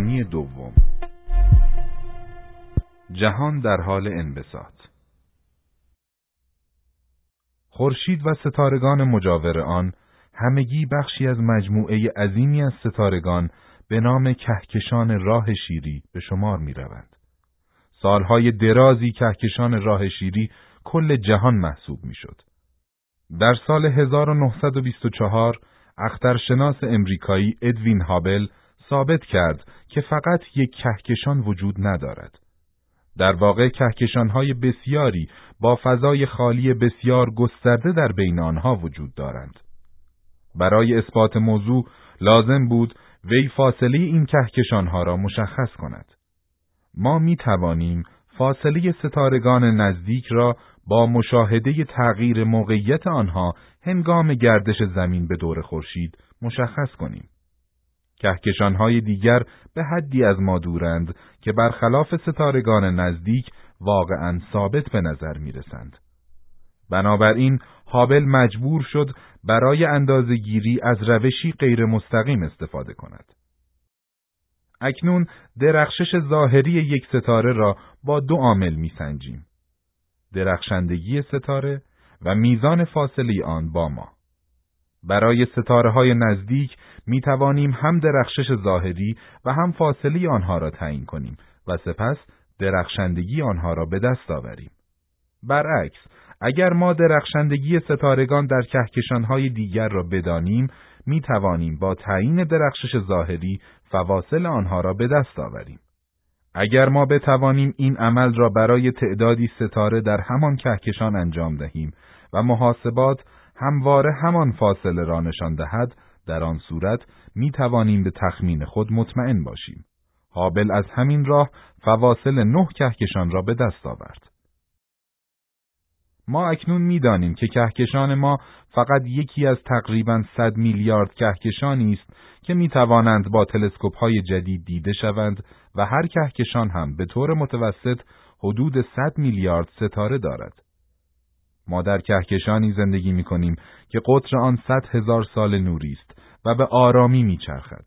نورانی دوم جهان در حال انبساط خورشید و ستارگان مجاور آن همگی بخشی از مجموعه عظیمی از ستارگان به نام کهکشان راه شیری به شمار می روند. سالهای درازی کهکشان راه شیری کل جهان محسوب می شد. در سال 1924 اخترشناس امریکایی ادوین هابل ثابت کرد که فقط یک کهکشان وجود ندارد. در واقع کهکشانهای بسیاری با فضای خالی بسیار گسترده در بین آنها وجود دارند. برای اثبات موضوع لازم بود وی فاصله این کهکشانها را مشخص کند. ما می توانیم فاصله ستارگان نزدیک را با مشاهده تغییر موقعیت آنها هنگام گردش زمین به دور خورشید مشخص کنیم. کهکشانهای دیگر به حدی از ما دورند که برخلاف ستارگان نزدیک واقعا ثابت به نظر می رسند. بنابراین هابل مجبور شد برای اندازهگیری از روشی غیر مستقیم استفاده کند. اکنون درخشش ظاهری یک ستاره را با دو عامل میسنجیم. درخشندگی ستاره و میزان فاصله آن با ما. برای ستاره های نزدیک می توانیم هم درخشش ظاهری و هم فاصله آنها را تعیین کنیم و سپس درخشندگی آنها را به دست آوریم. برعکس، اگر ما درخشندگی ستارگان در کهکشانهای دیگر را بدانیم، می توانیم با تعیین درخشش ظاهری فواصل آنها را به دست آوریم. اگر ما بتوانیم این عمل را برای تعدادی ستاره در همان کهکشان انجام دهیم و محاسبات همواره همان فاصله را نشان دهد در آن صورت می توانیم به تخمین خود مطمئن باشیم. هابل از همین راه فواصل نه کهکشان را به دست آورد. ما اکنون می‌دانیم که کهکشان ما فقط یکی از تقریبا 100 میلیارد کهکشانی است که می توانند با تلسکوپ های جدید دیده شوند و هر کهکشان هم به طور متوسط حدود 100 میلیارد ستاره دارد. ما در کهکشانی زندگی می کنیم که قطر آن 100 هزار سال نوری است و به آرامی می چرخد.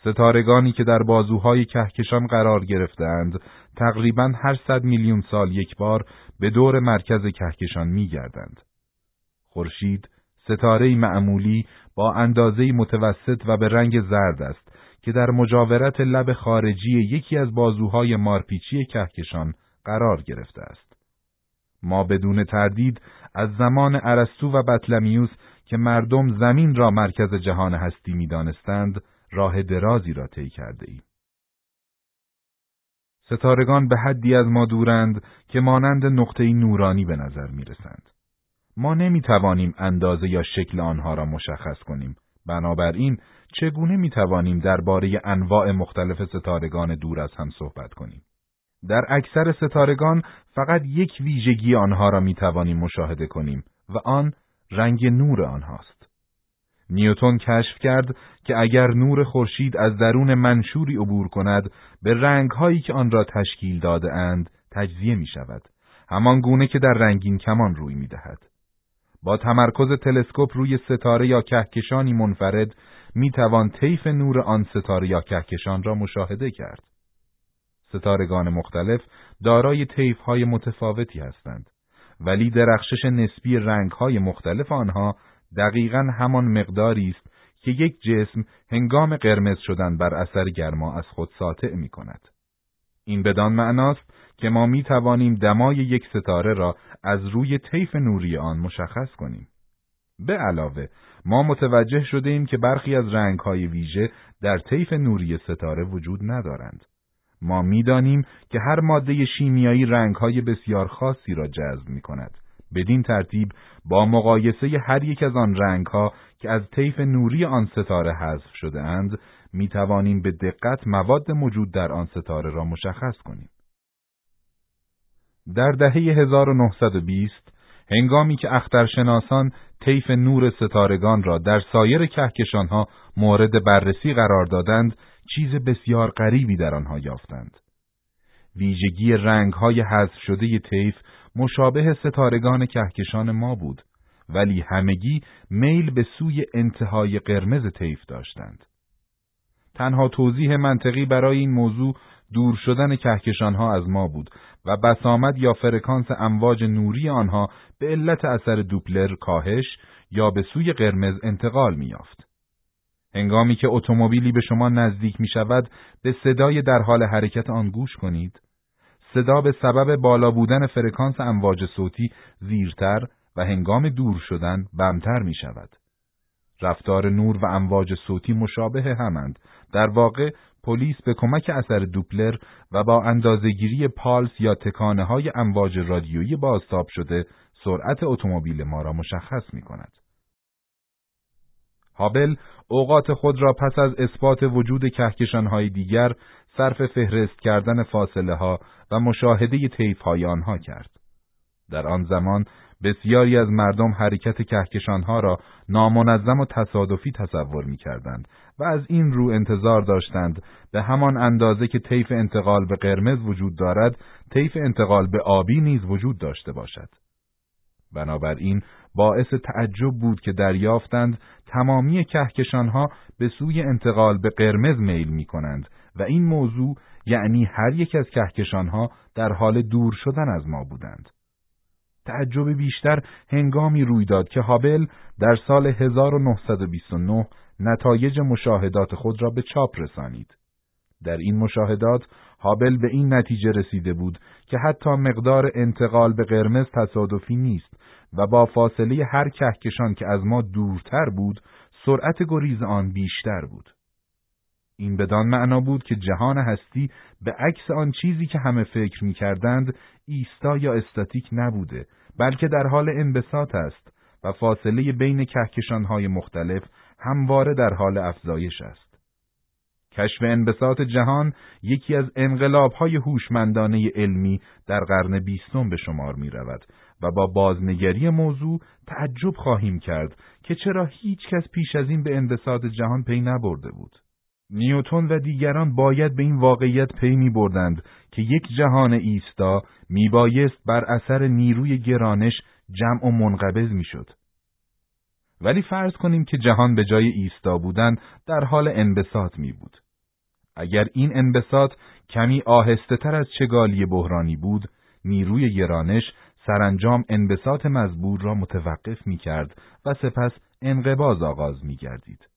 ستارگانی که در بازوهای کهکشان قرار گرفتند تقریبا هر صد میلیون سال یک بار به دور مرکز کهکشان می گردند. خورشید ستاره معمولی با اندازه متوسط و به رنگ زرد است که در مجاورت لب خارجی یکی از بازوهای مارپیچی کهکشان قرار گرفته است. ما بدون تردید از زمان ارسطو و بطلمیوس که مردم زمین را مرکز جهان هستی می‌دانستند راه درازی را طی کرده ایم. ستارگان به حدی از ما دورند که مانند نقطه نورانی به نظر می رسند. ما نمی توانیم اندازه یا شکل آنها را مشخص کنیم. بنابراین چگونه می توانیم درباره انواع مختلف ستارگان دور از هم صحبت کنیم؟ در اکثر ستارگان فقط یک ویژگی آنها را می توانیم مشاهده کنیم و آن رنگ نور آنهاست. نیوتون کشف کرد که اگر نور خورشید از درون منشوری عبور کند به رنگهایی که آن را تشکیل داده اند تجزیه می شود. همان گونه که در رنگین کمان روی می دهد. با تمرکز تلسکوپ روی ستاره یا کهکشانی منفرد می توان طیف نور آن ستاره یا کهکشان را مشاهده کرد. ستارگان مختلف دارای های متفاوتی هستند ولی درخشش نسبی رنگهای مختلف آنها دقیقا همان مقداری است که یک جسم هنگام قرمز شدن بر اثر گرما از خود ساطع می کند. این بدان معناست که ما می توانیم دمای یک ستاره را از روی طیف نوری آن مشخص کنیم. به علاوه ما متوجه شده ایم که برخی از رنگهای ویژه در طیف نوری ستاره وجود ندارند. ما می‌دانیم که هر ماده شیمیایی رنگهای بسیار خاصی را جذب می کند. بدین ترتیب با مقایسه هر یک از آن رنگها که از طیف نوری آن ستاره حذف شده اند می توانیم به دقت مواد موجود در آن ستاره را مشخص کنیم. در دهه 1920 هنگامی که اخترشناسان طیف نور ستارگان را در سایر کهکشانها مورد بررسی قرار دادند چیز بسیار غریبی در آنها یافتند. ویژگی رنگهای حذف شده طیف مشابه ستارگان کهکشان ما بود ولی همگی میل به سوی انتهای قرمز طیف داشتند. تنها توضیح منطقی برای این موضوع دور شدن کهکشانها از ما بود و بسامد یا فرکانس امواج نوری آنها به علت اثر دوپلر کاهش یا به سوی قرمز انتقال می‌یافت. هنگامی که اتومبیلی به شما نزدیک می شود به صدای در حال حرکت آن گوش کنید. صدا به سبب بالا بودن فرکانس امواج صوتی زیرتر و هنگام دور شدن بمتر می شود. رفتار نور و امواج صوتی مشابه همند. در واقع پلیس به کمک اثر دوپلر و با اندازهگیری پالس یا تکانه های امواج رادیویی بازتاب شده سرعت اتومبیل ما را مشخص می کند. هابل اوقات خود را پس از اثبات وجود کهکشانهای دیگر صرف فهرست کردن فاصله ها و مشاهده طیف های آنها کرد. در آن زمان بسیاری از مردم حرکت کهکشانها را نامنظم و تصادفی تصور می کردند و از این رو انتظار داشتند به همان اندازه که طیف انتقال به قرمز وجود دارد، طیف انتقال به آبی نیز وجود داشته باشد. بنابراین باعث تعجب بود که دریافتند تمامی کهکشانها به سوی انتقال به قرمز میل می کنند و این موضوع یعنی هر یک از کهکشانها در حال دور شدن از ما بودند. تعجب بیشتر هنگامی روی داد که هابل در سال 1929 نتایج مشاهدات خود را به چاپ رسانید. در این مشاهدات هابل به این نتیجه رسیده بود که حتی مقدار انتقال به قرمز تصادفی نیست و با فاصله هر کهکشان که از ما دورتر بود سرعت گریز آن بیشتر بود. این بدان معنا بود که جهان هستی به عکس آن چیزی که همه فکر می کردند ایستا یا استاتیک نبوده بلکه در حال انبساط است و فاصله بین کهکشانهای مختلف همواره در حال افزایش است. کشف انبساط جهان یکی از انقلابهای هوشمندانه علمی در قرن بیستم به شمار می رود و با بازنگری موضوع تعجب خواهیم کرد که چرا هیچ کس پیش از این به انبساط جهان پی نبرده بود. نیوتون و دیگران باید به این واقعیت پی می بردند که یک جهان ایستا می بایست بر اثر نیروی گرانش جمع و منقبض می شد. ولی فرض کنیم که جهان به جای ایستا بودن در حال انبساط می بود. اگر این انبساط کمی آهسته تر از چگالی بحرانی بود، نیروی گرانش سرانجام انبساط مزبور را متوقف می کرد و سپس انقباز آغاز می گردید.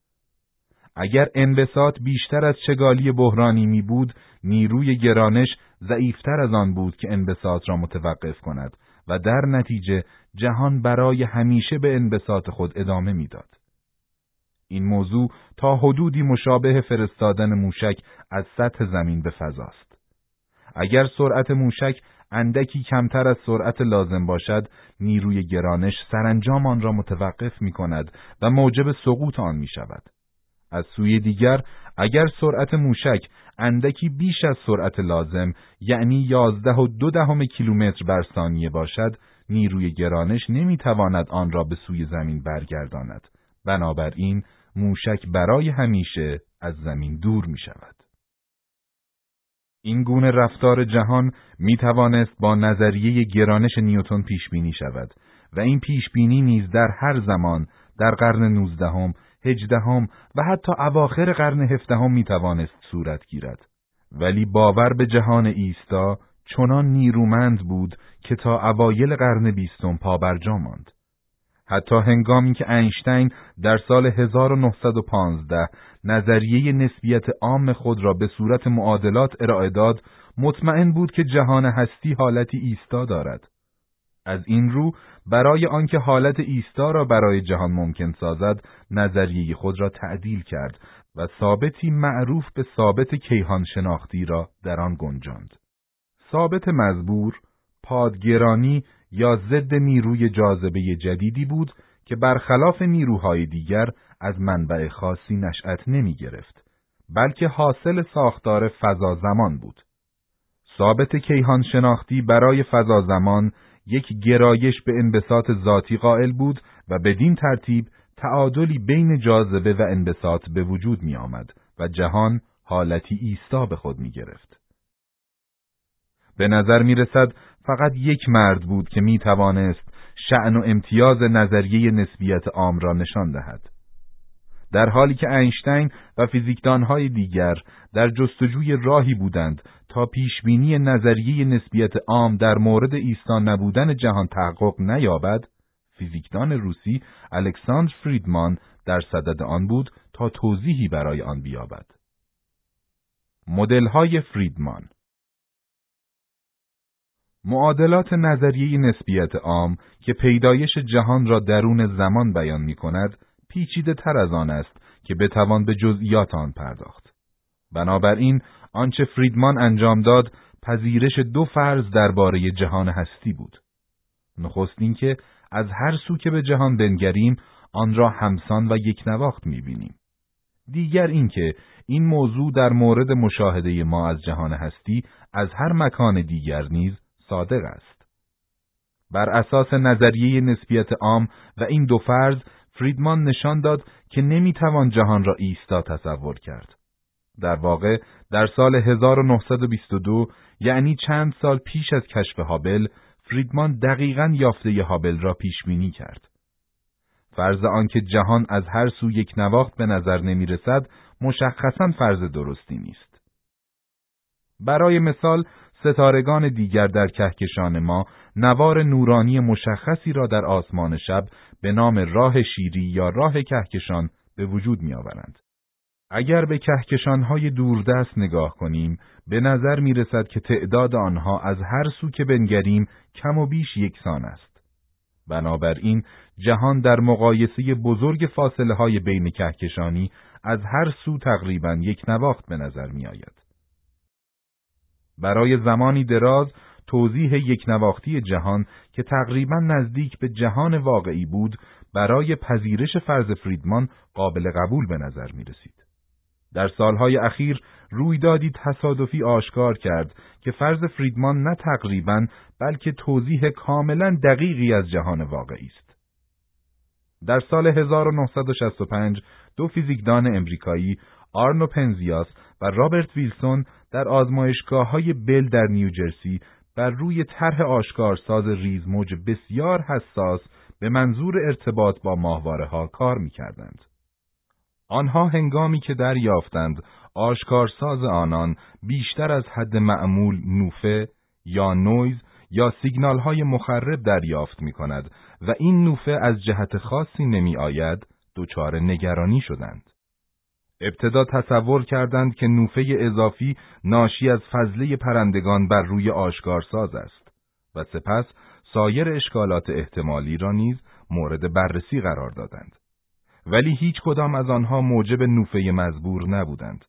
اگر انبساط بیشتر از چگالی بحرانی می بود، نیروی گرانش ضعیفتر از آن بود که انبساط را متوقف کند و در نتیجه جهان برای همیشه به انبساط خود ادامه می‌داد. این موضوع تا حدودی مشابه فرستادن موشک از سطح زمین به فضاست. اگر سرعت موشک اندکی کمتر از سرعت لازم باشد، نیروی گرانش سرانجام آن را متوقف می کند و موجب سقوط آن می شود. از سوی دیگر اگر سرعت موشک اندکی بیش از سرعت لازم یعنی یازده و دو دهم کیلومتر بر ثانیه باشد نیروی گرانش نمی‌تواند آن را به سوی زمین برگرداند بنابراین موشک برای همیشه از زمین دور می شود. این گونه رفتار جهان می توانست با نظریه گرانش نیوتن پیش بینی شود و این پیش بینی نیز در هر زمان در قرن نوزدهم هجدهم و حتی اواخر قرن هفدهم می توانست صورت گیرد. ولی باور به جهان ایستا چنان نیرومند بود که تا اوایل قرن بیستم پابرجا ماند. حتی هنگامی که اینشتین در سال 1915 نظریه نسبیت عام خود را به صورت معادلات ارائه داد، مطمئن بود که جهان هستی حالتی ایستا دارد. از این رو برای آنکه حالت ایستا را برای جهان ممکن سازد نظریه خود را تعدیل کرد و ثابتی معروف به ثابت کیهان شناختی را در آن گنجاند. ثابت مزبور، پادگرانی یا ضد نیروی جاذبه جدیدی بود که برخلاف نیروهای دیگر از منبع خاصی نشأت نمی گرفت، بلکه حاصل ساختار فضا زمان بود. ثابت کیهان شناختی برای فضا زمان یک گرایش به انبساط ذاتی قائل بود و بدین ترتیب تعادلی بین جاذبه و انبساط به وجود می آمد و جهان حالتی ایستا به خود می گرفت. به نظر می رسد فقط یک مرد بود که می توانست شعن و امتیاز نظریه نسبیت عام را نشان دهد. در حالی که اینشتین و فیزیکدانهای دیگر در جستجوی راهی بودند تا پیشبینی نظریه نسبیت عام در مورد ایستا نبودن جهان تحقق نیابد، فیزیکدان روسی الکساندر فریدمان در صدد آن بود تا توضیحی برای آن بیابد. مدل‌های فریدمان معادلات نظریه نسبیت عام که پیدایش جهان را درون زمان بیان می کند، پیچیده تر از آن است که بتوان به جزئیات آن پرداخت. بنابراین آنچه فریدمان انجام داد پذیرش دو فرض درباره جهان هستی بود. نخست اینکه از هر سو که به جهان بنگریم آن را همسان و یک نواخت می‌بینیم. دیگر اینکه این موضوع در مورد مشاهده ما از جهان هستی از هر مکان دیگر نیز صادق است. بر اساس نظریه نسبیت عام و این دو فرض فریدمان نشان داد که نمی‌توان جهان را ایستا تصور کرد. در واقع در سال 1922 یعنی چند سال پیش از کشف هابل فریدمان دقیقا یافته هابل را پیش بینی کرد. فرض آنکه جهان از هر سو یک نواخت به نظر نمی رسد مشخصا فرض درستی نیست. برای مثال ستارگان دیگر در کهکشان ما نوار نورانی مشخصی را در آسمان شب به نام راه شیری یا راه کهکشان به وجود می آورند. اگر به کهکشانهای دوردست نگاه کنیم، به نظر می رسد که تعداد آنها از هر سو که بنگریم کم و بیش یکسان است. بنابراین جهان در مقایسه بزرگ فاصله های بین کهکشانی از هر سو تقریبا یک نواخت به نظر می آید. برای زمانی دراز توضیح یک نواختی جهان که تقریبا نزدیک به جهان واقعی بود برای پذیرش فرض فریدمان قابل قبول به نظر می رسید. در سالهای اخیر رویدادی تصادفی آشکار کرد که فرض فریدمان نه تقریبا بلکه توضیح کاملا دقیقی از جهان واقعی است. در سال 1965 دو فیزیکدان امریکایی آرنو پنزیاس و رابرت ویلسون در آزمایشگاه های بل در نیوجرسی بر روی طرح آشکارساز ریزموج بسیار حساس به منظور ارتباط با ماهواره ها کار می کردند. آنها هنگامی که دریافتند آشکارساز آنان بیشتر از حد معمول نوفه یا نویز یا سیگنال های مخرب دریافت می کند و این نوفه از جهت خاصی نمی آید دچار نگرانی شدند. ابتدا تصور کردند که نوفه اضافی ناشی از فضله پرندگان بر روی آشکارساز است و سپس سایر اشکالات احتمالی را نیز مورد بررسی قرار دادند. ولی هیچ کدام از آنها موجب نوفه مزبور نبودند.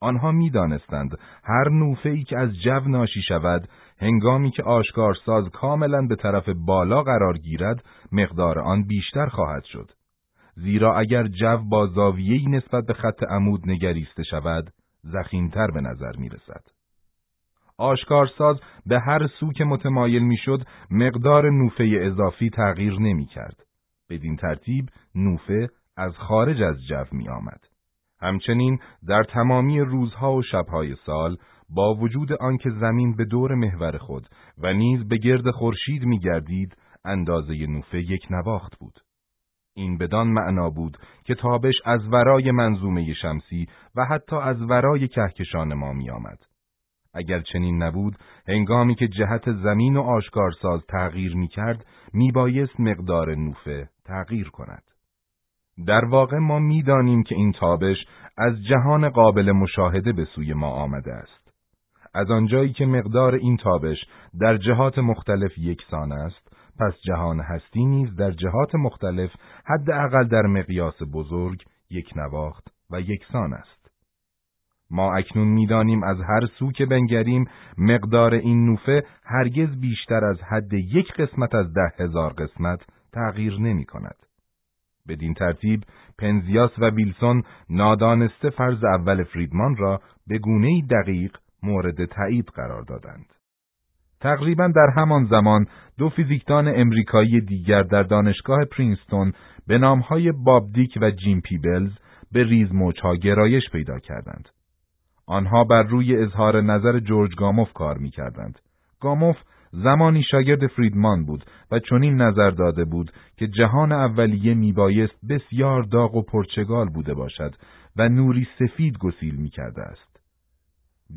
آنها می‌دانستند هر نوفه ای که از جو ناشی شود هنگامی که آشکارساز کاملا به طرف بالا قرار گیرد مقدار آن بیشتر خواهد شد. زیرا اگر جو با زاویه‌ای نسبت به خط عمود نگریسته شود زخیمتر به نظر می رسد. آشکارساز به هر سو که متمایل می‌شد مقدار نوفه اضافی تغییر نمی کرد. بدین ترتیب نوفه از خارج از جو می آمد. همچنین در تمامی روزها و شبهای سال با وجود آنکه زمین به دور محور خود و نیز به گرد خورشید می گردید اندازه نوفه یک نواخت بود. این بدان معنا بود که تابش از ورای منظومه شمسی و حتی از ورای کهکشان ما می آمد. اگر چنین نبود، هنگامی که جهت زمین و آشکارساز تغییر می کرد، می بایست مقدار نوفه تغییر کند. در واقع ما می‌دانیم که این تابش از جهان قابل مشاهده به سوی ما آمده است. از آنجایی که مقدار این تابش در جهات مختلف یکسان است، پس جهان هستی نیز در جهات مختلف حداقل در مقیاس بزرگ یک نواخت و یکسان است. ما اکنون می‌دانیم از هر سو که بنگریم مقدار این نوفه هرگز بیشتر از حد یک قسمت از ده هزار قسمت تغییر نمی کند. بدین ترتیب پنزیاس و ویلسون نادانسته فرض اول فریدمان را به گونه دقیق مورد تایید قرار دادند. تقریبا در همان زمان دو فیزیکدان امریکایی دیگر در دانشگاه پرینستون به نامهای باب دیک و جیم پیبلز به ریزموجها گرایش پیدا کردند. آنها بر روی اظهار نظر جورج گاموف کار می کردند. گاموف زمانی شاگرد فریدمان بود و چنین نظر داده بود که جهان اولیه میبایست بسیار داغ و پرچگال بوده باشد و نوری سفید گسیل می‌کرده است.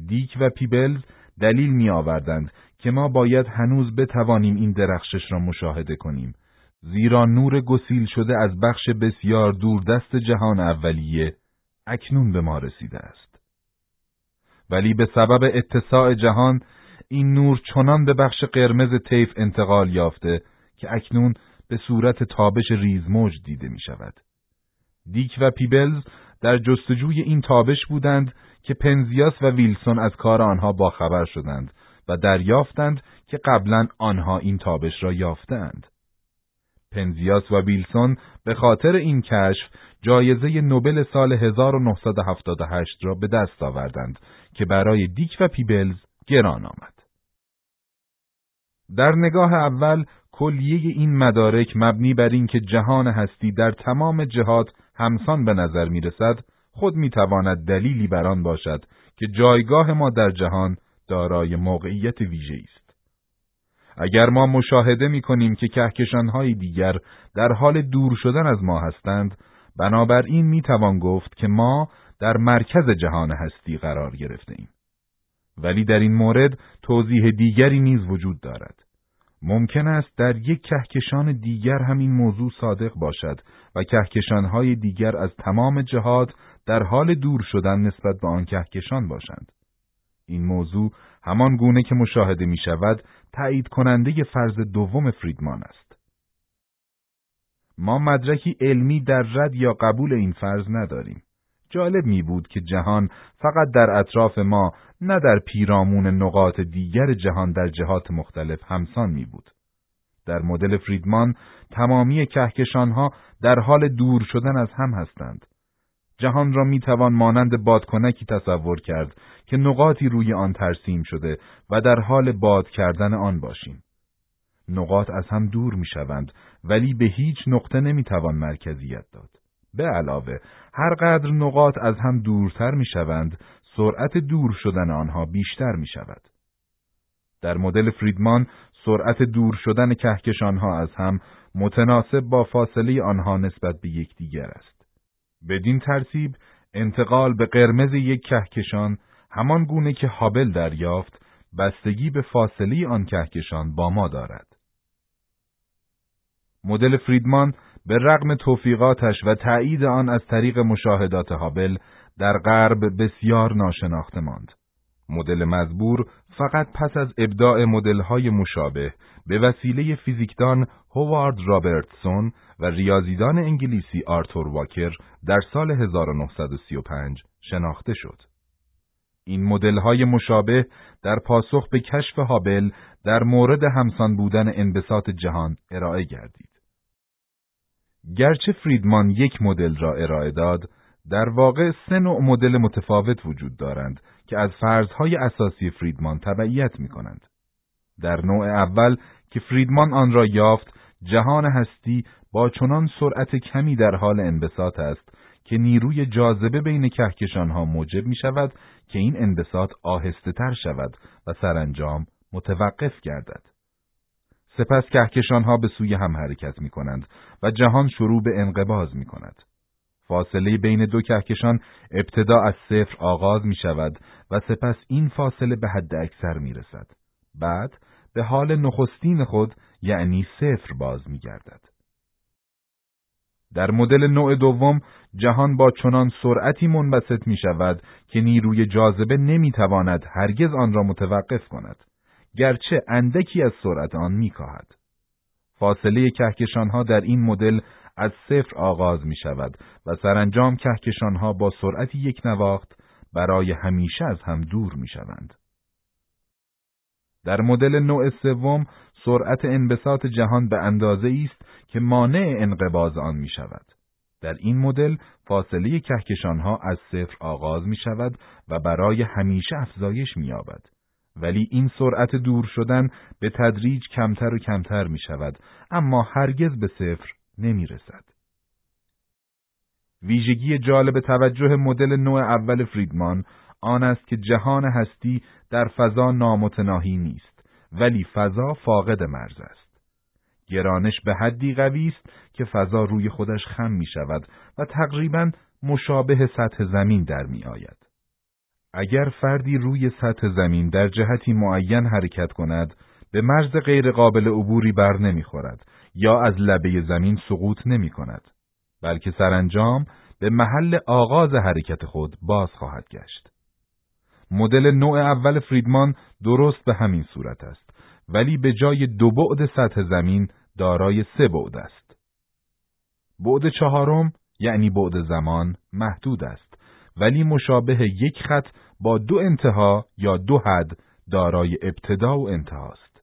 دیک و پیبلز دلیل می آوردند که ما باید هنوز بتوانیم این درخشش را مشاهده کنیم زیرا نور گسیل شده از بخش بسیار دوردست جهان اولیه اکنون به ما رسیده است. ولی به سبب اتساع جهان این نور چنان به بخش قرمز طیف انتقال یافته که اکنون به صورت تابش ریزموج دیده می شود. دیک و پیبلز در جستجوی این تابش بودند که پنزیاس و ویلسون از کار آنها باخبر شدند و دریافتند که قبلا آنها این تابش را یافتند. پنزیاس و ویلسون به خاطر این کشف جایزه نوبل سال 1978 را به دست آوردند که برای دیک و پیبلز گران آمد. در نگاه اول کلیه این مدارک مبنی بر اینکه جهان هستی در تمام جهات همسان به نظر می رسد خود می تواند دلیلی بر آن باشد که جایگاه ما در جهان دارای موقعیت ویژه است. اگر ما مشاهده می کنیم که کهکشانهای دیگر در حال دور شدن از ما هستند، بنابراین می توان گفت که ما در مرکز جهان هستی قرار گرفته ایم. ولی در این مورد توضیح دیگری نیز وجود دارد. ممکن است در یک کهکشان دیگر همین موضوع صادق باشد و کهکشانهای دیگر از تمام جهات در حال دور شدن نسبت به آن کهکشان باشند. این موضوع همان گونه که مشاهده می شود تایید کننده فرض دوم فریدمان است. ما مدرکی علمی در رد یا قبول این فرض نداریم. جالب می بود که جهان فقط در اطراف ما نه در پیرامون نقاط دیگر جهان در جهات مختلف همسان می بود. در مدل فریدمان تمامی کهکشانها در حال دور شدن از هم هستند. جهان را می توان مانند بادکنکی تصور کرد که نقاطی روی آن ترسیم شده و در حال باد کردن آن باشیم. نقاط از هم دور می شوند ولی به هیچ نقطه نمی توان مرکزیت داد. به علاوه هر قدر نقاط از هم دورتر می شوند سرعت دور شدن آنها بیشتر می شود. در مدل فریدمان سرعت دور شدن کهکشانها از هم متناسب با فاصله آنها نسبت به یکدیگر است. بدین ترتیب انتقال به قرمز یک کهکشان همان گونه که هابل دریافت بستگی به فاصله آن کهکشان با ما دارد. مدل فریدمان به رغم توفیقاتش و تایید آن از طریق مشاهدات هابل در غرب بسیار ناشناخته ماند. مدل مزبور فقط پس از ابداع مدل‌های مشابه به وسیله فیزیکدان هوارد رابرتسون و ریاضیدان انگلیسی آرتور واکر در سال 1935 شناخته شد. این مدل‌های مشابه در پاسخ به کشف هابل در مورد همسان بودن انبساط جهان ارائه گردید. گرچه فریدمان یک مدل را ارائه داد، در واقع سه نوع مدل متفاوت وجود دارند که از فرضهای اساسی فریدمان تبعیت می کنند. در نوع اول که فریدمان آن را یافت، جهان هستی با چنان سرعت کمی در حال انبساط است که نیروی جاذبه بین کهکشانها موجب می شود که این انبساط آهسته تر شود و سرانجام متوقف گردد. سپس کهکشانها به سوی هم حرکت می کنند و جهان شروع به انقباز می کند. فاصله بین دو کهکشان ابتدا از صفر آغاز می شود و سپس این فاصله به حد اکثر می رسد. بعد به حال نخستین خود یعنی صفر باز می گردد. در مدل نوع دوم جهان با چنان سرعتی منبسط می شود که نیروی جاذبه نمی تواند هرگز آن را متوقف کند. گرچه اندکی از سرعت آن می کاهد. فاصله کهکشانها در این مدل از صفر آغاز می شود و سرانجام کهکشانها با سرعت یک نواخت برای همیشه از هم دور می شوند. در مدل نوع سوم سرعت انبساط جهان به اندازه است که مانع انقباز آن می شود. در این مدل فاصله کهکشانها از صفر آغاز می شود و برای همیشه افزایش می یابد. ولی این سرعت دور شدن به تدریج کمتر و کمتر می شود اما هرگز به صفر نمی رسد. ویژگی جالب توجه مدل نوع اول فریدمان آن است که جهان هستی در فضا نامتناهی نیست ولی فضا فاقد مرز است. گرانش به حدی قوی است که فضا روی خودش خم می شود و تقریبا مشابه سطح زمین در می آید. اگر فردی روی سطح زمین در جهتی معین حرکت کند، به مرز غیر قابل عبوری بر نمی خورد یا از لبه زمین سقوط نمی کند، بلکه سرانجام به محل آغاز حرکت خود باز خواهد گشت. مدل نوع اول فریدمان درست به همین صورت است، ولی به جای دو بعد سطح زمین دارای سه بعد است. بعد چهارم یعنی بعد زمان محدود است، ولی مشابه یک خط با دو انتها یا دو حد دارای ابتدا و انتهاست.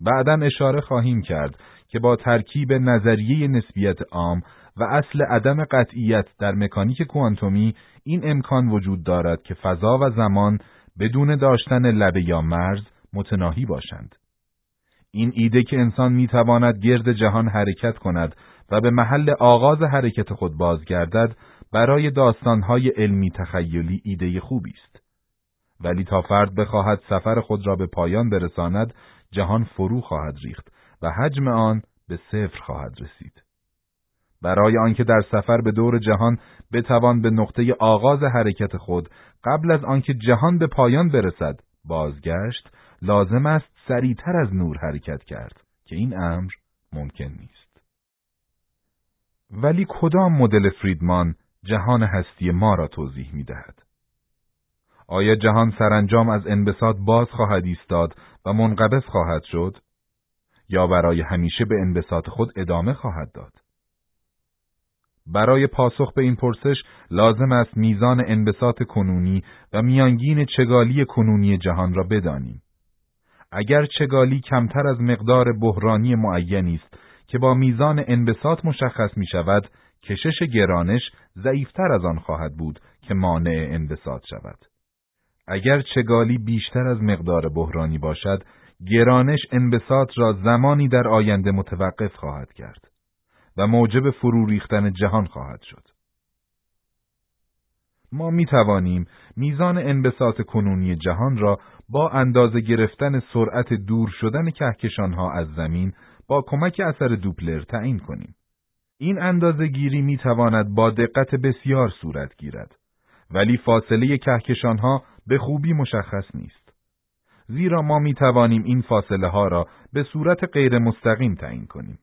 بعدا اشاره خواهیم کرد که با ترکیب نظریه نسبیت عام و اصل عدم قطعیت در مکانیک کوانتومی این امکان وجود دارد که فضا و زمان بدون داشتن لبه یا مرز متناهی باشند. این ایده که انسان می‌تواند گرد جهان حرکت کند و به محل آغاز حرکت خود بازگردد برای داستانهای علمی تخیلی ایده خوبی است. ولی تا فرد بخواهد سفر خود را به پایان برساند جهان فرو خواهد ریخت و حجم آن به صفر خواهد رسید. برای آنکه در سفر به دور جهان بتوان به نقطه آغاز حرکت خود قبل از آنکه جهان به پایان برسد بازگشت لازم است سریعتر از نور حرکت کرد که این امر ممکن نیست. ولی کدام مدل فریدمان جهان هستی ما را توضیح می دهد؟ آیا جهان سرانجام از انبساط باز خواهد ایستاد و منقبض خواهد شد؟ یا برای همیشه به انبساط خود ادامه خواهد داد؟ برای پاسخ به این پرسش لازم است میزان انبساط کنونی و میانگین چگالی کنونی جهان را بدانیم. اگر چگالی کمتر از مقدار بحرانی معینی است که با میزان انبساط مشخص می شود، کشش گرانش ضعیفتر از آن خواهد بود که مانع انبساط شود. اگر چگالی بیشتر از مقدار بحرانی باشد، گرانش انبساط را زمانی در آینده متوقف خواهد کرد. و موجب فرو ریختن جهان خواهد شد. ما می توانیم میزان انبساط کنونی جهان را با اندازه گرفتن سرعت دور شدن کهکشانها از زمین با کمک اثر دوپلر تعیین کنیم. این اندازه گیری می تواند با دقت بسیار صورت گیرد، ولی فاصله کهکشانها به خوبی مشخص نیست. زیرا ما می توانیم این فاصله ها را به صورت غیر مستقیم تعیین کنیم.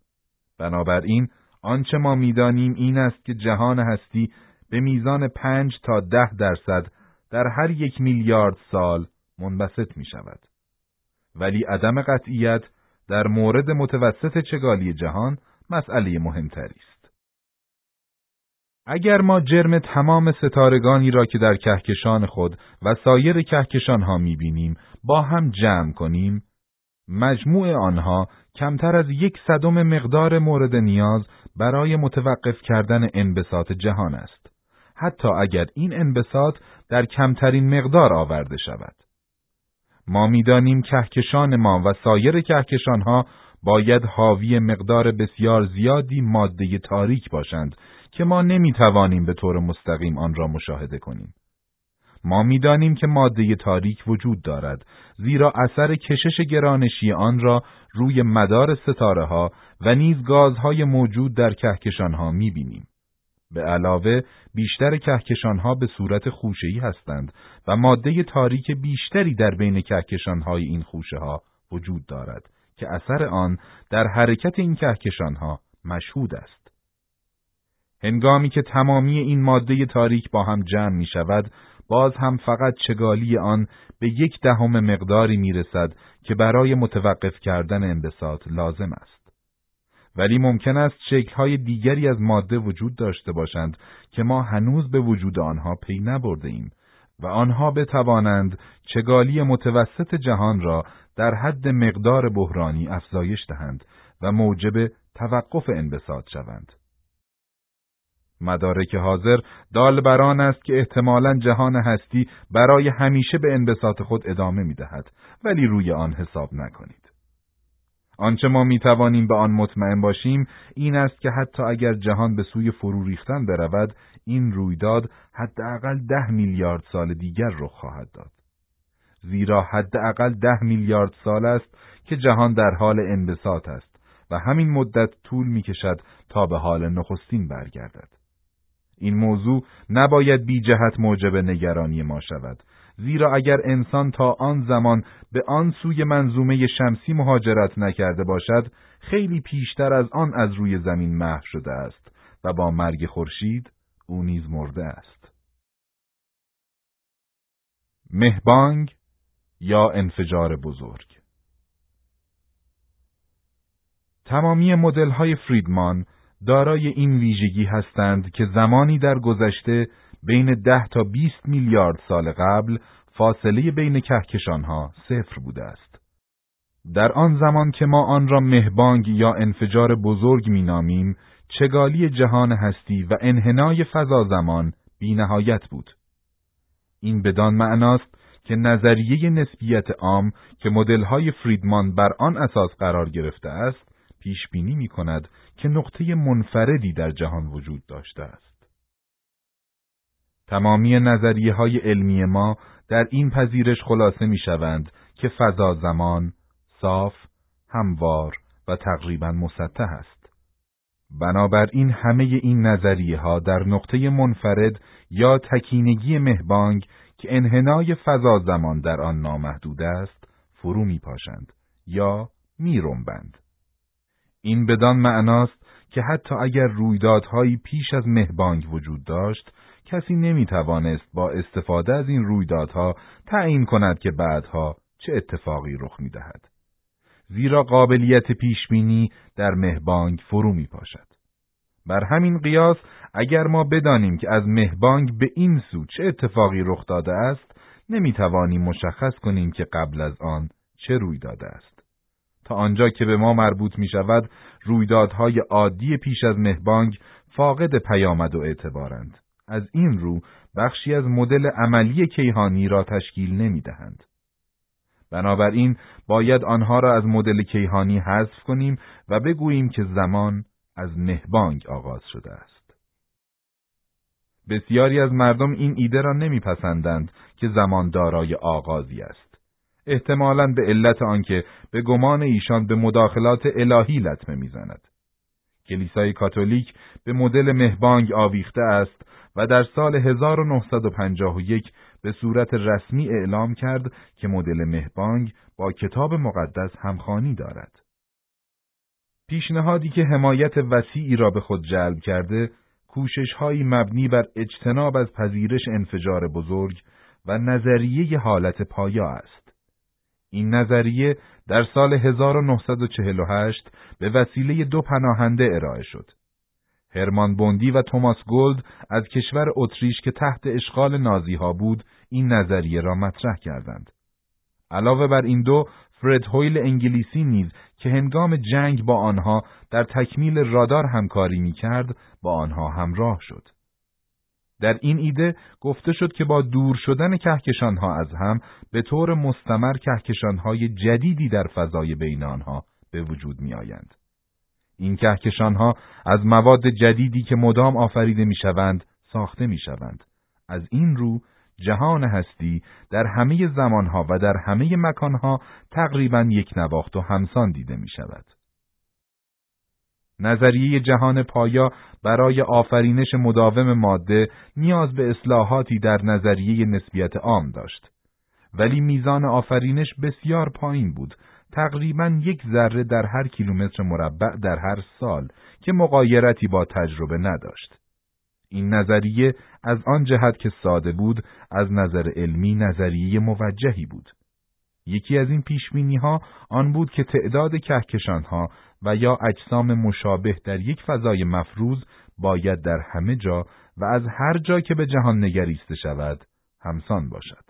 بنابراین آنچه ما می‌دانیم این است که جهان هستی به میزان پنج تا ده درصد در هر یک میلیارد سال منبسط می شود. ولی عدم قطعیت در مورد متوسط چگالی جهان مسئله مهمتری است. اگر ما جرم تمام ستارگانی را که در کهکشان خود و سایر کهکشان ها می بینیم با هم جمع کنیم، مجموع آنها کمتر از یک صدم مقدار مورد نیاز برای متوقف کردن انبساط جهان است. حتی اگر این انبساط در کمترین مقدار آورده شود. ما می‌دانیم کهکشان ما و سایر کهکشانها باید حاوی مقدار بسیار زیادی ماده تاریک باشند که ما نمی‌توانیم به طور مستقیم آن را مشاهده کنیم ما می‌دانیم که ماده تاریک وجود دارد زیرا اثر کشش گرانشی آن را روی مدار ستاره ها و نیز گازهای موجود در کهکشان ها می‌بینیم. به علاوه بیشتر کهکشان ها به صورت خوشه‌ای هستند و ماده تاریک بیشتری در بین کهکشان های این خوشه ها وجود دارد که اثر آن در حرکت این کهکشان ها مشهود است. هنگامی که تمامی این ماده تاریک با هم جمع می شود، باز هم فقط چگالی آن به یک دهم مقداری می رسد که برای متوقف کردن انبساط لازم است. ولی ممکن است شکلهای دیگری از ماده وجود داشته باشند که ما هنوز به وجود آنها پی نبرده ایم و آنها بتوانند چگالی متوسط جهان را در حد مقدار بحرانی افزایش دهند و موجب توقف انبساط شوند. مدارک حاضر دال بران است که احتمالا جهان هستی برای همیشه به انبساط خود ادامه می دهد ولی روی آن حساب نکنید. آنچه ما می توانیم به آن مطمئن باشیم این است که حتی اگر جهان به سوی فرو ریختن برود این رویداد حداقل ده میلیارد سال دیگر رخ خواهد داد. زیرا حداقل ده میلیارد سال است که جهان در حال انبساط است و همین مدت طول می کشد تا به حال نخستین برگردد. این موضوع نباید بی جهت موجب نگرانی ما شود. زیرا اگر انسان تا آن زمان به آن سوی منظومه شمسی مهاجرت نکرده باشد خیلی پیشتر از آن از روی زمین محو شده است و با مرگ خورشید او نیز مرده است. مهبانگ یا انفجار بزرگ؟ تمامی مدل های فریدمان دارای این ویژگی هستند که زمانی در گذشته بین ده تا 20 میلیارد سال قبل فاصله بین کهکشانها صفر بوده است. در آن زمان که ما آن را مهبانگ یا انفجار بزرگ مینامیم، چگالی جهان هستی و انحنای فضا زمان بی نهایت بود. این بدان معناست که نظریه نسبیت عام که مدل‌های فریدمان بر آن اساس قرار گرفته است، پیش بینی می کند که نقطه منفردی در جهان وجود داشته است. تمامی نظریه های علمی ما در این پذیرش خلاصه می شوند که فضا زمان صاف، هموار و تقریبا مسطح است. بنابراین همه این نظریه ها در نقطه منفرد یا تکینگی مهبانگ که انحنای فضا زمان در آن نامحدود است فرو می پاشند یا می رنبند. این بدان معناست که حتی اگر رویدادهایی پیش از مهبانگ وجود داشت، کسی نمی توانست با استفاده از این رویدادها تعیین کند که بعدها چه اتفاقی رخ می دهد. زیرا قابلیت پیشبینی در مهبانگ فرو می پاشد. بر همین قیاس اگر ما بدانیم که از مهبانگ به این سو چه اتفاقی رخ داده است، نمی توانیم مشخص کنیم که قبل از آن چه روی داده است. تا آنجا که به ما مربوط می شود رویدادهای عادی پیش از مهبانگ فاقد پیامد و اعتبارند. از این رو بخشی از مدل عملی کیهانی را تشکیل نمی دهند. بنابراین باید آنها را از مدل کیهانی حذف کنیم و بگوییم که زمان از مهبانگ آغاز شده است. بسیاری از مردم این ایده را نمیپسندند که زمان دارای آغازی است. احتمالاً به علت آنکه به گمان ایشان به مداخلات الهی لطمه می‌زند. کلیسای کاتولیک به مدل مهبانگ آویخته است و در سال 1951 به صورت رسمی اعلام کرد که مدل مهبانگ با کتاب مقدس همخانی دارد. پیشنهادی که حمایت وسیعی را به خود جلب کرده، کوششهایی مبنی بر اجتناب از پذیرش انفجار بزرگ و نظریه حالت پایا است. این نظریه در سال 1948 به وسیله دو پناهنده ارائه شد. هرمان بوندی و توماس گولد از کشور اتریش که تحت اشغال نازی ها بود این نظریه را مطرح کردند. علاوه بر این دو فرد هویل انگلیسی نیز که هنگام جنگ با آنها در تکمیل رادار همکاری می کرد با آنها همراه شد. در این ایده گفته شد که با دور شدن کهکشانها از هم به طور مستمر کهکشانهای جدیدی در فضای بین آنها به وجود می آیند. این کهکشانها از مواد جدیدی که مدام آفریده می شوند ساخته می شوند. از این رو جهان هستی در همه زمانها و در همه مکانها تقریبا یک نواخت و همسان دیده می شود. نظریه جهان پایا برای آفرینش مداوم ماده نیاز به اصلاحاتی در نظریه نسبیت عام داشت. ولی میزان آفرینش بسیار پایین بود، تقریبا یک ذره در هر کیلومتر مربع در هر سال که مقایرتی با تجربه نداشت. این نظریه از آن جهت که ساده بود از نظر علمی نظریه موجهی بود. یکی از این پیشبینی ها آن بود که تعداد کهکشان ها و یا اجسام مشابه در یک فضای مفروض باید در همه جا و از هر جا که به جهان نگریسته شود همسان باشد.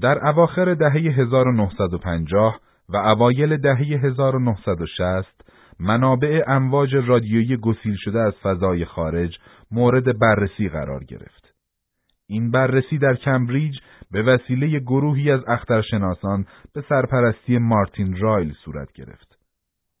در اواخر دهه 1950 و اوایل دهه 1960 منابع امواج رادیویی گسیل شده از فضای خارج مورد بررسی قرار گرفت. این بررسی در کمبریج به وسیله گروهی از اخترشناسان به سرپرستی مارتین رایل صورت گرفت.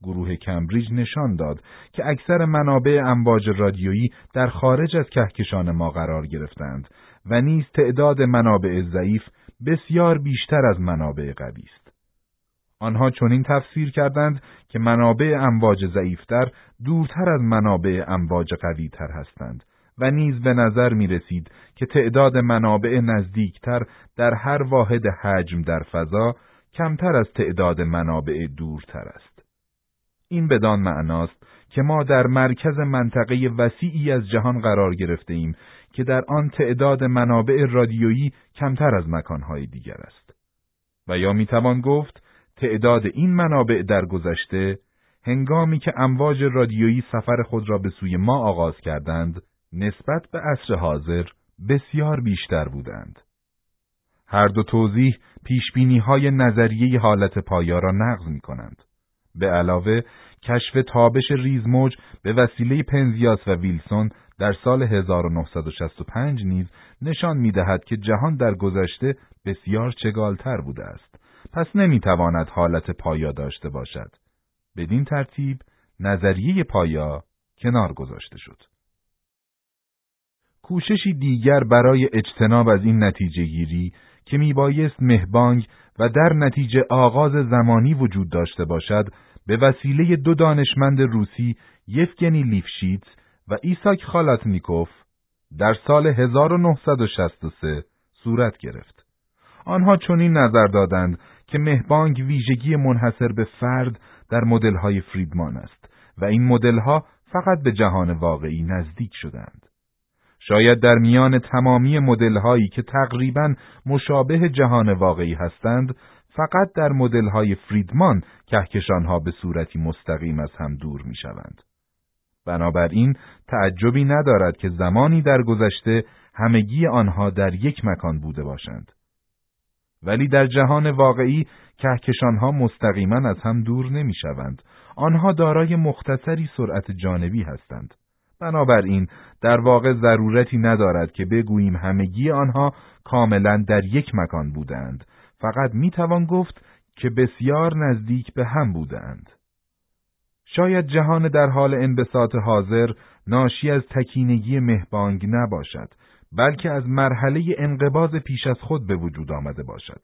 گروه کمبریج نشان داد که اکثر منابع امواج رادیویی در خارج از کهکشان ما قرار گرفتند و نیز تعداد منابع ضعیف بسیار بیشتر از منابع قوی است. آنها چنین تفسیر کردند که منابع امواج ضعیفتر دورتر از منابع امواج قویتر هستند و نیز به نظر می رسید که تعداد منابع نزدیکتر در هر واحد حجم در فضا کمتر از تعداد منابع دورتر است. این بدان معناست که ما در مرکز منطقه وسیعی از جهان قرار گرفته ایم که در آن تعداد منابع رادیویی کمتر از مکانهای دیگر است. و یا می‌توان گفت تعداد این منابع در گذشته هنگامی که امواج رادیویی سفر خود را به سوی ما آغاز کردند نسبت به عصر حاضر بسیار بیشتر بودند. هر دو توضیح پیشبینی های نظریه حالت پایا را نقض می کنند. به علاوه کشف تابش ریزموج به وسیله پنزیاس و ویلسون در سال 1965 نیز نشان می دهد که جهان در گذشته بسیار چگالتر بوده است. پس نمی تواند حالت پایا داشته باشد. بدین ترتیب نظریه پایا کنار گذاشته شد. کوششی دیگر برای اجتناب از این نتیجه گیری که میبایست مهبانگ و در نتیجه آغاز زمانی وجود داشته باشد به وسیله دو دانشمند روسی یفگنی لیفشیتس و ایساک خالاتنیکوف در سال 1963 صورت گرفت. آنها چنین نظر دادند که مهبانگ ویژگی منحصر به فرد در مدل‌های فریدمان است و این مدل‌ها فقط به جهان واقعی نزدیک شدند. شاید در میان تمامی مدل‌هایی که تقریبا مشابه جهان واقعی هستند فقط در مدل‌های فریدمان کهکشانها به صورتی مستقیم از هم دور می‌شوند. بنابراین تعجبی ندارد که زمانی در گذشته همگی آنها در یک مکان بوده باشند. ولی در جهان واقعی کهکشانها مستقیما از هم دور نمی‌شوند. آنها دارای مختصری سرعت جانبی هستند. بنابراین در واقع ضرورتی ندارد که بگوییم همگی آنها کاملا در یک مکان بودند فقط می‌توان گفت که بسیار نزدیک به هم بودند. شاید جهان در حال انبساط حاضر ناشی از تکینگی مهبانگ نباشد بلکه از مرحله انقباز پیش از خود به وجود آمده باشد.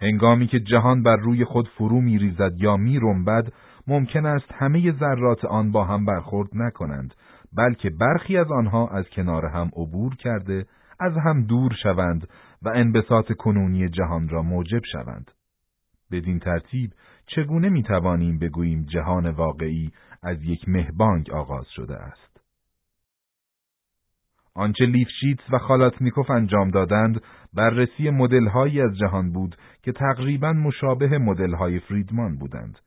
هنگامی که جهان بر روی خود فرو میریزد یا میرنبد ممکن است همه ذرات آن با هم برخورد نکنند بلکه برخی از آنها از کنار هم عبور کرده از هم دور شوند و انبساط کنونی جهان را موجب شوند. بدین ترتیب چگونه می توانیم بگوییم جهان واقعی از یک مهبانگ آغاز شده است؟ آنچه لیفشیتس و خالاتنیکوف انجام دادند بررسی مدل‌هایی از جهان بود که تقریبا مشابه مدل‌های فریدمان بودند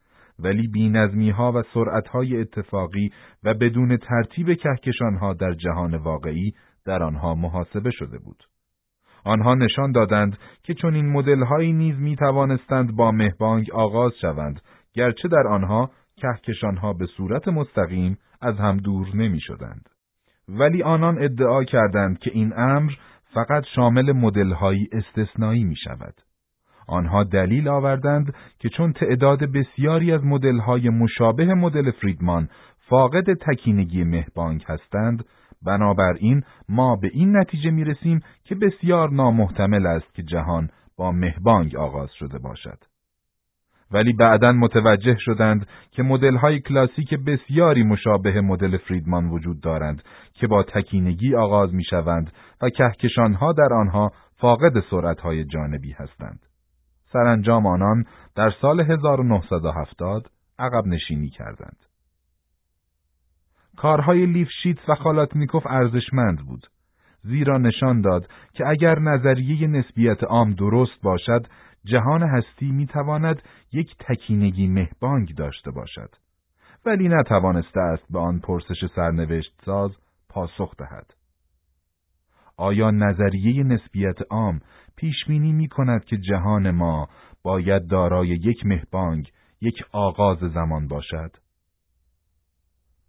ولی بینظمیها و سرعتهای اتفاقی و بدون ترتیب کهکشانها در جهان واقعی در آنها محاسبه شده بود. آنها نشان دادند که چون این مدل‌هایی نیز می توانستند با مهبانگ آغاز شوند گرچه در آنها کهکشانها به صورت مستقیم از هم دور نمی شدند. ولی آنان ادعا کردند که این امر فقط شامل مدل‌هایی استثنایی می شود. آنها دلیل آوردند که چون تعداد بسیاری از مدل‌های مشابه مدل فریدمان فاقد تکینگی مهبانگ هستند، بنابراین ما به این نتیجه می رسیم که بسیار نامحتمل است که جهان با مهبانگ آغاز شده باشد. ولی بعدا متوجه شدند که مدل‌های کلاسیک بسیاری مشابه مدل فریدمان وجود دارند که با تکینگی آغاز می شوند و کهکشانها در آنها فاقد سرعتهای جانبی هستند. سرانجام آنان در سال 1970 عقب نشینی کردند. کارهای لیفشیت و خالاتنیکوف ارزشمند بود. زیرا نشان داد که اگر نظریه نسبیت عام درست باشد، جهان هستی می‌تواند یک تکینگی مهبانگ داشته باشد. ولی نتوانسته است به آن پرسش سرنوشت ساز پاسخ دهد. آیا نظریه نسبیت عام پیش بینی می کند که جهان ما باید دارای یک مهبانگ، یک آغاز زمان باشد؟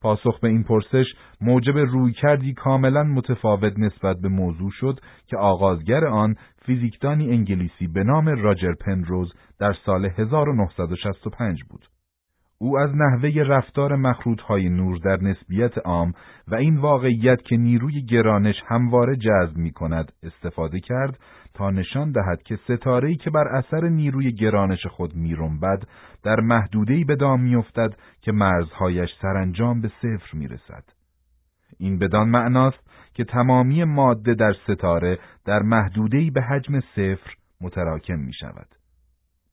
پاسخ به این پرسش موجب روی کردی کاملا متفاوت نسبت به موضوع شد که آغازگر آن فیزیکدانی انگلیسی به نام راجر پنروز در سال 1965 بود. او از نحوه رفتار مخروطهای نور در نسبیت عام و این واقعیت که نیروی گرانش همواره جذب می کند استفاده کرد تا نشان دهد که ستاره‌ای که بر اثر نیروی گرانش خود میرنبد در محدوده‌ای به دام میافتد که مرزهایش سرانجام به صفر می‌رسد. این بدان معناست که تمامی ماده در ستاره در محدوده‌ای به حجم صفر متراکم می شود.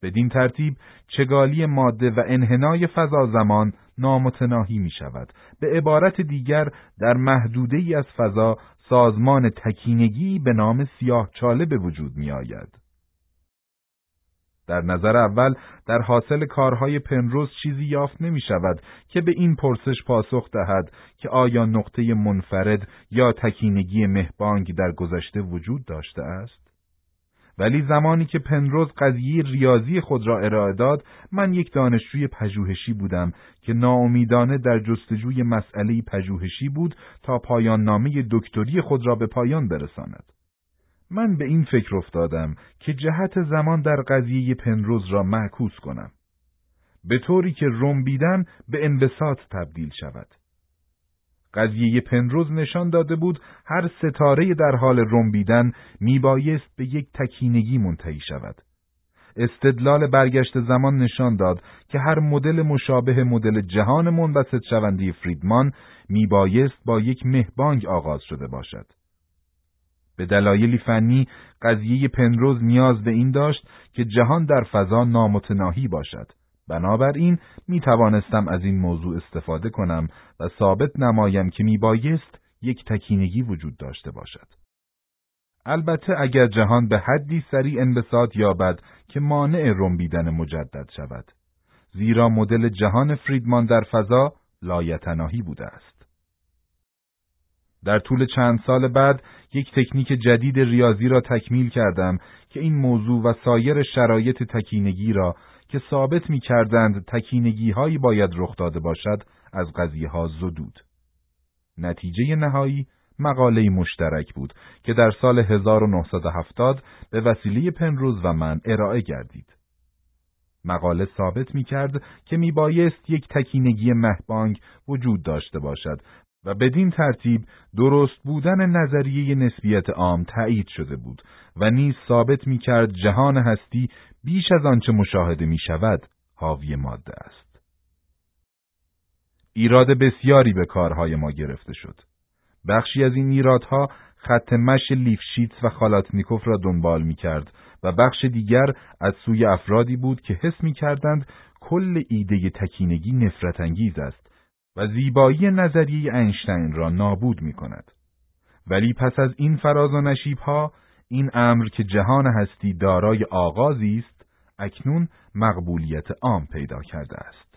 بدین ترتیب چگالی ماده و انحنای فضا زمان نامتناهی می شود. به عبارت دیگر در محدوده ای از فضا سازمان تکینگی به نام سیاه چاله به وجود می آید. در نظر اول در حاصل کارهای پنروز چیزی یافت نمی شود که به این پرسش پاسخ دهد که آیا نقطه منفرد یا تکینگی مهبانگ در گذشته وجود داشته است؟ ولی زمانی که پنروز قضیه ریاضی خود را ارائه داد من یک دانشجوی پژوهشی بودم که ناامیدانه در جستجوی مسئله پژوهشی بود تا پایان نامه دکتری خود را به پایان برساند. من به این فکر افتادم که جهت زمان در قضیه پنروز را معکوس کنم. به طوری که رنبیدن به انبساط تبدیل شود. قضیه پنروز نشان داده بود هر ستاره در حال رنبیدن میبایست به یک تکینگی منتهی شود. استدلال برگشت زمان نشان داد که هر مدل مشابه مدل جهان منبسط شونده فریدمان میبایست با یک مهبانگ آغاز شده باشد. به دلایلی فنی قضیه پنروز نیاز به این داشت که جهان در فضا نامتناهی باشد بنابراین می توانستم از این موضوع استفاده کنم و ثابت نمایم که می بایست یک تکینگی وجود داشته باشد. البته اگر جهان به حدی سریع انبساط یابد که مانع رنبیدن مجدد شود. زیرا مدل جهان فریدمان در فضا لایتناهی بوده است. در طول چند سال بعد یک تکنیک جدید ریاضی را تکمیل کردم که این موضوع و سایر شرایط تکینگی را که ثابت می کردند تکینگی هایی باید رخ داده باشد از قضیه ها زدود. نتیجه نهایی مقاله مشترک بود که در سال 1970 به وسیله پنروز و من ارائه گردید. مقاله ثابت می کرد که می بایست یک تکینگی مهبانگ وجود داشته باشد و بدین ترتیب درست بودن نظریه نسبیت عام تایید شده بود و نیز ثابت می کرد جهان هستی بیش از آنچه مشاهده می شود حاوی ماده است. ایراد بسیاری به کارهای ما گرفته شد. بخشی از این ایرادها خط مش لیفشیتس و خالاتنیکوف را دنبال می کرد و بخش دیگر از سوی افرادی بود که حس می کردند کل ایده تکینگی نفرت انگیز است و زیبایی نظریه اینشتین را نابود می کند. ولی پس از این فراز و نشیب ها این امر که جهان هستی دارای آغازی است اکنون مقبولیت عام پیدا کرده است.